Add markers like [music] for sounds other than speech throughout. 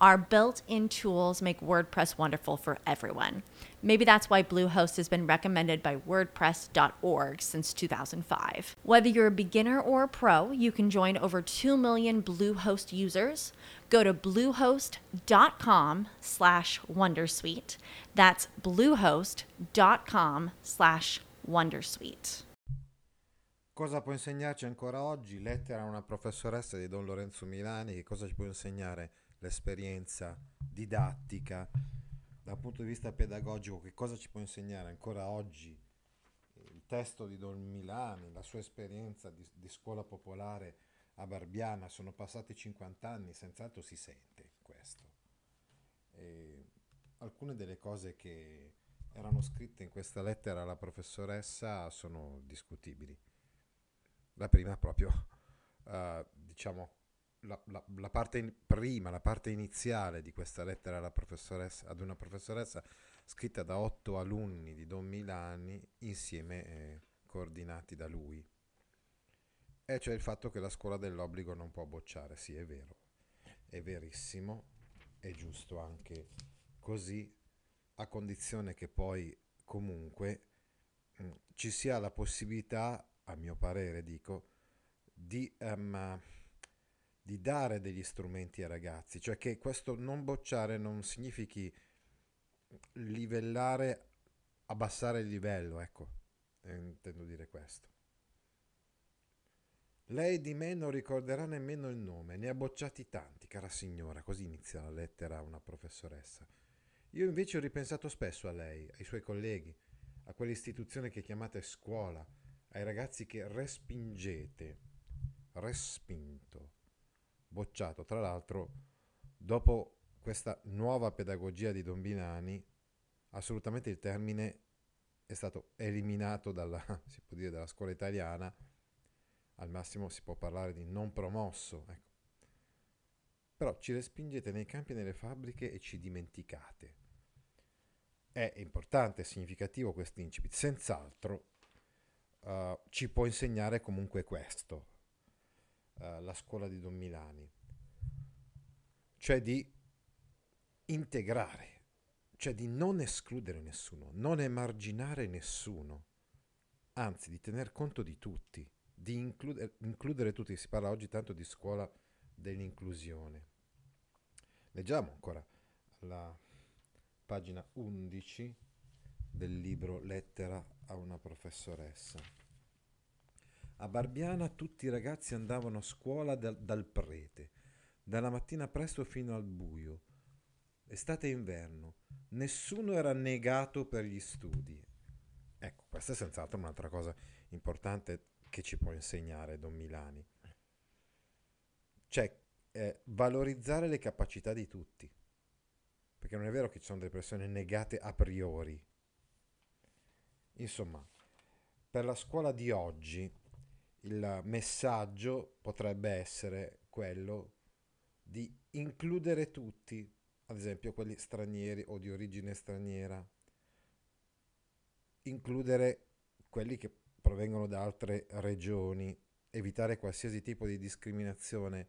Our built in tools make WordPress wonderful for everyone. Maybe that's why Bluehost has been recommended by WordPress.org since 2005. Whether you're a beginner or a pro, you can join over 2 million Bluehost users. Go to bluehost.com slash Wondersuite. That's bluehost.com slash Wondersuite. Cosa può insegnarci ancora oggi? Lettera a una professoressa di Don Lorenzo Milani, che cosa ci può insegnare? L'esperienza didattica, dal punto di vista pedagogico, che cosa ci può insegnare ancora oggi il testo di Don Milani, la sua esperienza di, di scuola popolare a Barbiana, sono passati 50 anni, senz'altro si sente questo. E alcune delle cose che erano scritte in questa lettera alla professoressa sono discutibili. La prima proprio, uh, diciamo, la, la, la, parte in, prima, la parte iniziale di questa lettera ad una professoressa scritta da otto alunni di Don Milani insieme eh, coordinati da lui. E cioè il fatto che la scuola dell'obbligo non può bocciare, sì è vero, è verissimo, è giusto anche così, a condizione che poi comunque mh, mm, ci sia la possibilità, a mio parere dico, di... Um, di dare degli strumenti ai ragazzi, cioè che questo non bocciare non significhi livellare, abbassare il livello, ecco, eh, intendo dire questo. Lei di me non ricorderà nemmeno il nome, ne ha bocciati tanti, cara signora, così inizia la lettera a una professoressa. Io invece ho ripensato spesso a lei, ai suoi colleghi, a quell'istituzione che chiamate scuola, ai ragazzi che respingete, respinto bocciato. Tra l'altro, dopo questa nuova pedagogia di Don Binani, assolutamente il termine è stato eliminato dalla, [laughs] dire, dalla scuola italiana, al massimo si può parlare di non promosso. Ecco. Però ci respingete nei campi e nelle fabbriche e ci dimenticate. È importante, è significativo questo incipit, senz'altro uh, ci può insegnare comunque questo, uh, la scuola di Don Milani, cioè di integrare, cioè di non escludere nessuno, non emarginare nessuno, anzi di tener conto di tutti, di include, includere tutti. Si parla oggi tanto di scuola dell'inclusione. Leggiamo ancora la pagina 11 del libro Lettera a una professoressa. A Barbiana tutti i ragazzi andavano a scuola dal, dal prete, dalla mattina presto fino al buio, estate e inverno. Nessuno era negato per gli studi. Ecco, questa è senz'altro un'altra cosa importante che ci può insegnare Don Milani. Cioè, eh, valorizzare le capacità di tutti. Perché non è vero che ci sono delle persone negate a priori. Insomma, per la scuola di oggi il messaggio potrebbe essere quello di includere tutti, ad esempio quelli stranieri o di origine straniera, includere quelli che provengono da altre regioni, evitare qualsiasi tipo di discriminazione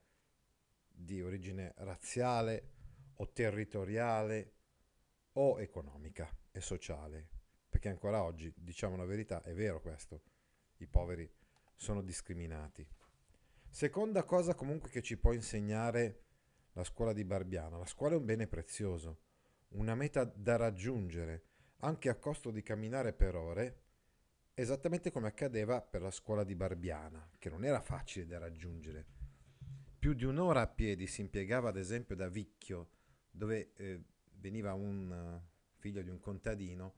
di origine razziale o territoriale o economica e sociale. Perché ancora oggi, diciamo la verità, è vero questo, i poveri sono discriminati. Seconda cosa comunque che ci può insegnare la scuola di Barbiana. La scuola è un bene prezioso, una meta da raggiungere, anche a costo di camminare per ore, esattamente come accadeva per la scuola di Barbiana, che non era facile da raggiungere. Più di un'ora a piedi si impiegava ad esempio da Vicchio, dove eh, veniva un, figlio di un contadino,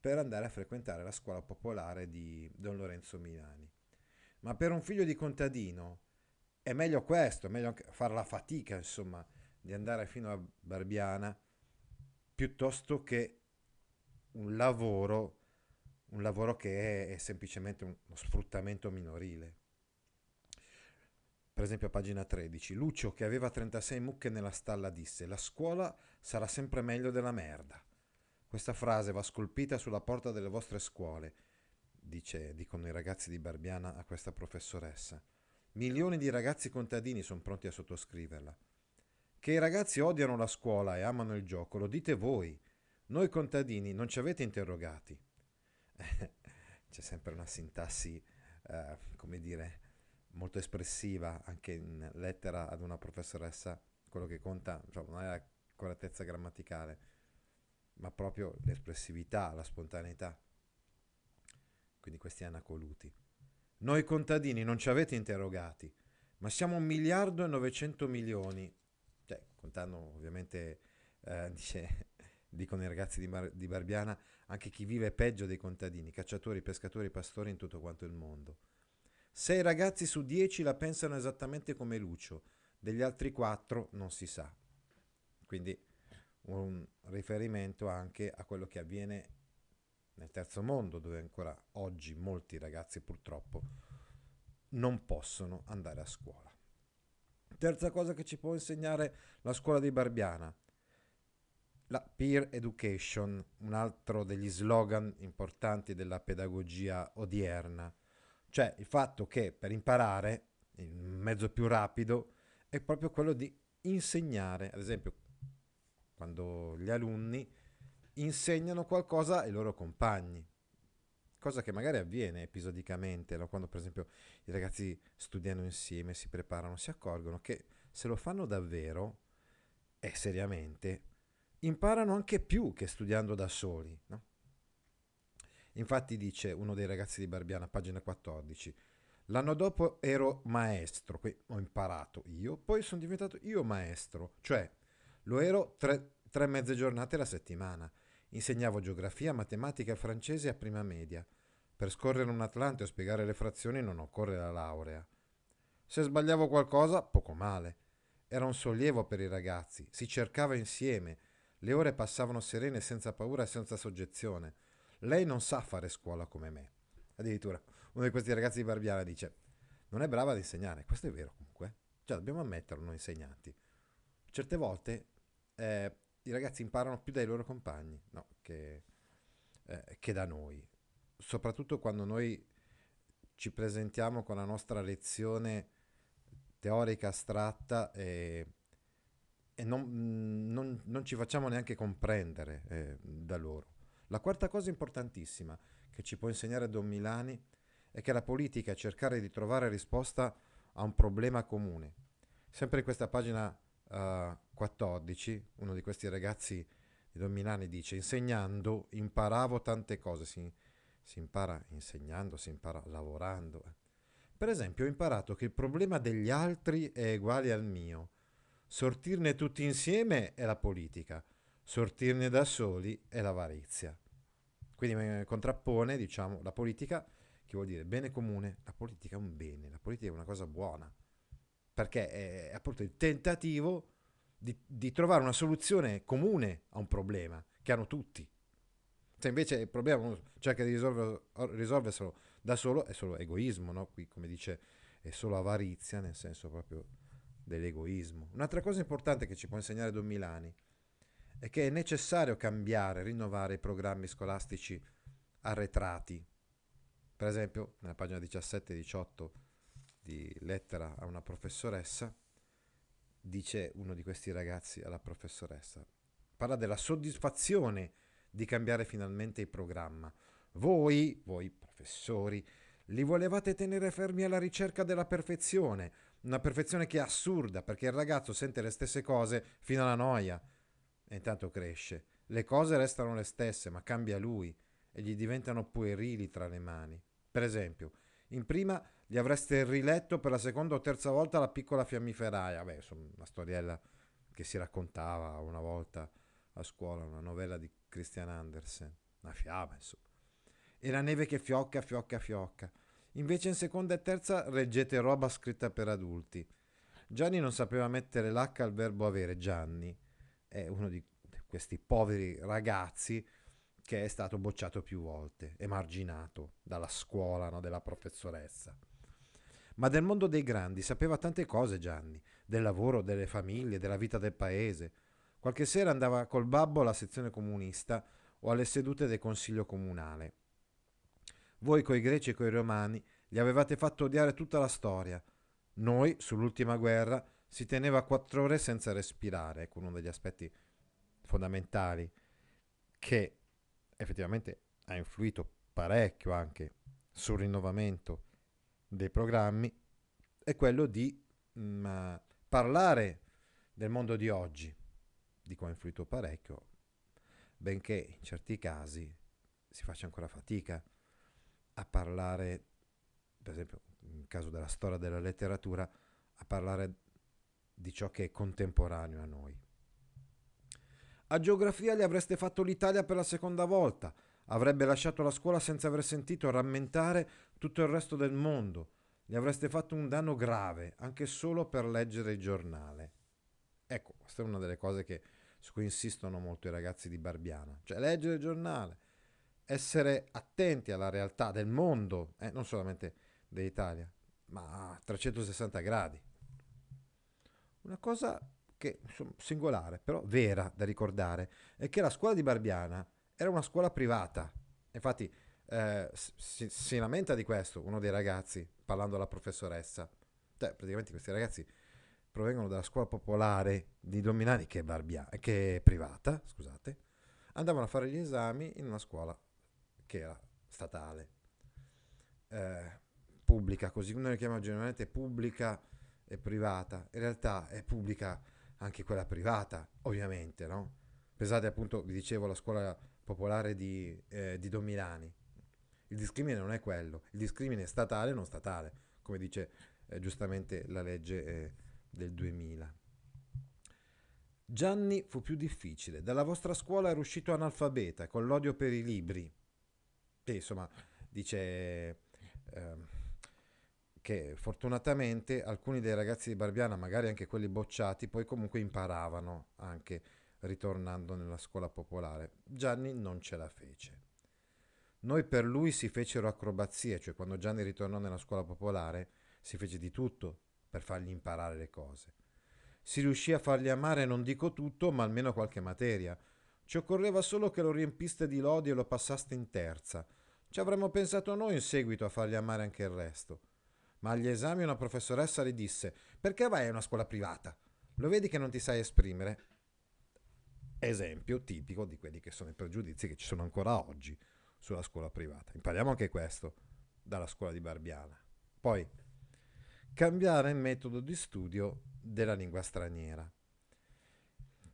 per andare a frequentare la scuola popolare di Don Lorenzo Milani. Ma per un figlio di contadino è meglio questo, è meglio fare la fatica, insomma, di andare fino a Barbiana piuttosto che un lavoro, un lavoro che è, è semplicemente uno sfruttamento minorile. Per esempio a pagina 13, Lucio che aveva 36 mucche nella stalla disse la scuola sarà sempre meglio della merda. Questa frase va scolpita sulla porta delle vostre scuole, dice, dicono i ragazzi di Barbiana a questa professoressa. Milioni di ragazzi contadini sono pronti a sottoscriverla. Che i ragazzi odiano la scuola e amano il gioco, lo dite voi. Noi contadini non ci avete interrogati. [laughs] C'è sempre una sintassi, eh, come dire, molto espressiva anche in lettera ad una professoressa, quello che conta cioè, non è la correttezza grammaticale, ma proprio l'espressività, la spontaneità. Quindi questi anacoluti. Noi contadini non ci avete interrogati, ma siamo un miliardo e 900 milioni, cioè contando ovviamente, eh, [laughs] dice, dicono i ragazzi di, Bar- di Barbiana, anche chi vive peggio dei contadini, cacciatori, pescatori, pastori in tutto quanto il mondo. Sei ragazzi su dieci la pensano esattamente come Lucio, degli altri quattro non si sa. Quindi un riferimento anche a quello che avviene nel terzo mondo, dove ancora oggi molti ragazzi purtroppo non possono andare a scuola. Terza cosa che ci può insegnare la scuola di Barbiana, la peer education, un altro degli slogan importanti della pedagogia odierna. Cioè il fatto che per imparare il mezzo più rapido è proprio quello di insegnare, ad esempio quando gli alunni insegnano qualcosa ai loro compagni, cosa che magari avviene episodicamente, no? quando per esempio i ragazzi studiano insieme, si preparano, si accorgono che se lo fanno davvero e seriamente, imparano anche più che studiando da soli. No? Infatti dice uno dei ragazzi di Barbiana, pagina 14, l'anno dopo ero maestro, qui ho imparato io, poi sono diventato io maestro, cioè lo ero tre, tre mezze giornate alla settimana. Insegnavo geografia, matematica e francese a prima media. Per scorrere un Atlante o spiegare le frazioni non occorre la laurea. Se sbagliavo qualcosa, poco male. Era un sollievo per i ragazzi, si cercava insieme, le ore passavano serene senza paura e senza soggezione. Lei non sa fare scuola come me. Addirittura uno di questi ragazzi di Barbiana dice, non è brava ad insegnare. Questo è vero comunque. Cioè, dobbiamo ammetterlo noi insegnanti. Certe volte eh, i ragazzi imparano più dai loro compagni no, che, eh, che da noi. Soprattutto quando noi ci presentiamo con la nostra lezione teorica astratta e, e non, non, non, ci facciamo neanche comprendere eh, da loro. La quarta cosa importantissima che ci può insegnare Don Milani è che la politica è cercare di trovare risposta a un problema comune. Sempre in questa pagina uh, 14, uno di questi ragazzi di Don Milani dice, insegnando imparavo tante cose, si, si impara insegnando, si impara lavorando. Per esempio ho imparato che il problema degli altri è uguale al mio. Sortirne tutti insieme è la politica, sortirne da soli è l'avarizia. Quindi eh, contrappone, diciamo, la politica, che vuol dire bene comune, la politica è un bene, la politica è una cosa buona, perché è appunto il tentativo di, di trovare una soluzione comune a un problema che hanno tutti. Se invece il problema uno cerca di risolver, risolverselo da solo, è solo egoismo, no? Qui, come dice, è solo avarizia, nel senso proprio dell'egoismo. Un'altra cosa importante che ci può insegnare Don Milani è che è necessario cambiare, rinnovare i programmi scolastici arretrati. Per esempio, nella pagina 17 e 18 di lettera a una professoressa, dice uno di questi ragazzi alla professoressa, parla della soddisfazione di cambiare finalmente il programma. Voi, voi professori, li volevate tenere fermi alla ricerca della perfezione, una perfezione che è assurda perché il ragazzo sente le stesse cose fino alla noia e intanto cresce. Le cose restano le stesse, ma cambia lui e gli diventano puerili tra le mani. Per esempio, in prima gli avreste riletto per la seconda o terza volta la piccola fiammiferaia. Beh, insomma, una storiella che si raccontava una volta a scuola, una novella di Christian Andersen, una fiaba insomma. E la neve che fiocca, fiocca, fiocca. Invece in seconda e terza reggete roba scritta per adulti. Gianni non sapeva mettere l'H al verbo avere, Gianni è uno di questi poveri ragazzi che è stato bocciato più volte, emarginato dalla scuola, no, della professoressa. Ma del mondo dei grandi sapeva tante cose Gianni, del lavoro, delle famiglie, della vita del paese. Qualche sera andava col babbo alla sezione comunista o alle sedute del consiglio comunale. Voi coi greci e coi romani gli avevate fatto odiare tutta la storia. Noi, sull'ultima guerra, si teneva quattro ore senza respirare, ecco uno degli aspetti fondamentali che effettivamente ha influito parecchio anche sul rinnovamento dei programmi, è quello di mh, mm, parlare del mondo di oggi. Dico ha influito parecchio, benché in certi casi si faccia ancora fatica a parlare, per esempio nel caso della storia della letteratura, a parlare di ciò che è contemporaneo a noi. A geografia gli avreste fatto l'Italia per la seconda volta, avrebbe lasciato la scuola senza aver sentito rammentare tutto il resto del mondo, gli avreste fatto un danno grave, anche solo per leggere il giornale. Ecco, questa è una delle cose che, su cui insistono molto i ragazzi di Barbiana, cioè leggere il giornale, essere attenti alla realtà del mondo, eh, non solamente dell'Italia, ma a 360 gradi. Una cosa che singolare, però vera da ricordare, è che la scuola di Barbiana era una scuola privata. Infatti eh, si, si, lamenta di questo uno dei ragazzi parlando alla professoressa. Cioè, praticamente questi ragazzi provengono dalla scuola popolare di Dominani, che è, Barbia, che è privata, scusate, andavano a fare gli esami in una scuola che era statale, eh, pubblica, così noi chiamiamo generalmente pubblica e privata. In realtà è pubblica anche quella privata, ovviamente, no? Pensate appunto, vi dicevo, la scuola popolare di, eh, di Domilani. Il discrimine non è quello, il discrimine è statale o non statale, come dice eh, giustamente la legge eh, del 2000. Gianni fu più difficile. Dalla vostra scuola era uscito analfabeta, con l'odio per i libri. E, insomma, dice... Eh, che fortunatamente alcuni dei ragazzi di Barbiana, magari anche quelli bocciati, poi comunque imparavano anche ritornando nella scuola popolare. Gianni non ce la fece. Noi per lui si fecero acrobazie, cioè quando Gianni ritornò nella scuola popolare si fece di tutto per fargli imparare le cose. Si riuscì a fargli amare non dico tutto, ma almeno qualche materia. Ci occorreva solo che lo riempiste di lodi e lo passaste in terza. Ci avremmo pensato noi in seguito a fargli amare anche il resto ma agli esami una professoressa le disse perché vai a una scuola privata? Lo vedi che non ti sai esprimere? Esempio tipico di quelli che sono i pregiudizi che ci sono ancora oggi sulla scuola privata. Impariamo anche questo dalla scuola di Barbiana. Poi, cambiare il metodo di studio della lingua straniera.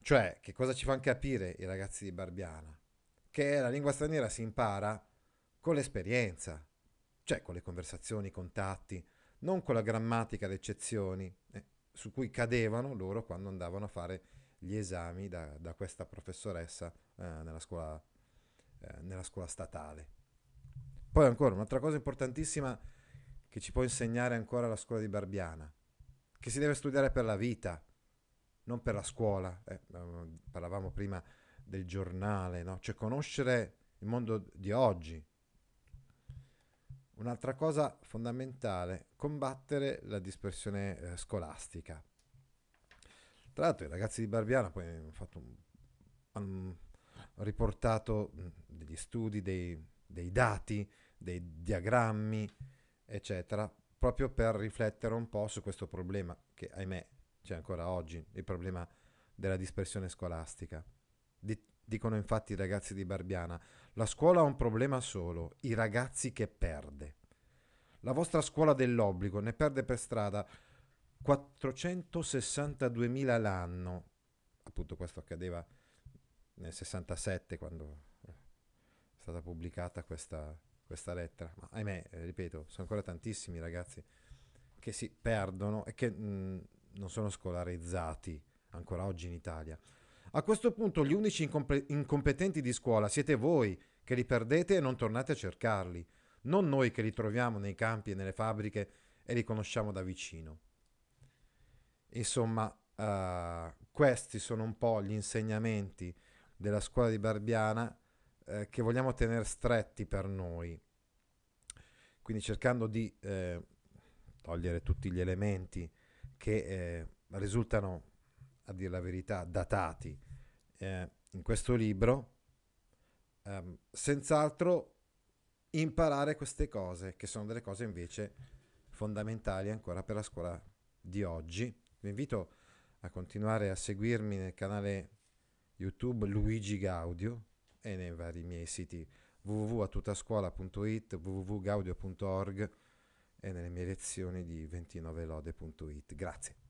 Cioè, che cosa ci fanno capire i ragazzi di Barbiana? Che la lingua straniera si impara con l'esperienza, cioè con le conversazioni, i contatti, non con la grammatica ad eccezioni, eh, su cui cadevano loro quando andavano a fare gli esami da, da questa professoressa eh, nella, scuola, eh, nella scuola statale. Poi ancora un'altra cosa importantissima che ci può insegnare ancora la scuola di Barbiana, che si deve studiare per la vita, non per la scuola. Eh, parlavamo prima del giornale, no? cioè conoscere il mondo di oggi, Un'altra cosa fondamentale, combattere la dispersione eh, scolastica. Tra l'altro i ragazzi di Barbiana poi hanno, un, hanno riportato degli studi, dei, dei dati, dei diagrammi, eccetera, proprio per riflettere un po' su questo problema che ahimè c'è ancora oggi, il problema della dispersione scolastica. Dicono infatti i ragazzi di Barbiana, la scuola ha un problema solo, i ragazzi che perde. La vostra scuola dell'obbligo ne perde per strada 462.000 l'anno. Appunto questo accadeva nel 67 quando è stata pubblicata questa, questa lettera. Ma ahimè, eh, ripeto, sono ancora tantissimi ragazzi che si perdono e che mh, non sono scolarizzati ancora oggi in Italia. A questo punto gli unici incompe- incompetenti di scuola siete voi che li perdete e non tornate a cercarli, non noi che li troviamo nei campi e nelle fabbriche e li conosciamo da vicino. Insomma, uh, questi sono un po' gli insegnamenti della scuola di Barbiana eh, che vogliamo tenere stretti per noi. Quindi cercando di eh, togliere tutti gli elementi che eh, risultano, a dire la verità, datati eh, in questo libro, ehm, senz'altro imparare queste cose, che sono delle cose invece fondamentali ancora per la scuola di oggi. Vi invito a continuare a seguirmi nel canale YouTube Luigi Gaudio e nei vari miei siti www.atutascuola.it, www.gaudio.org e nelle mie lezioni di 29lode.it. Grazie.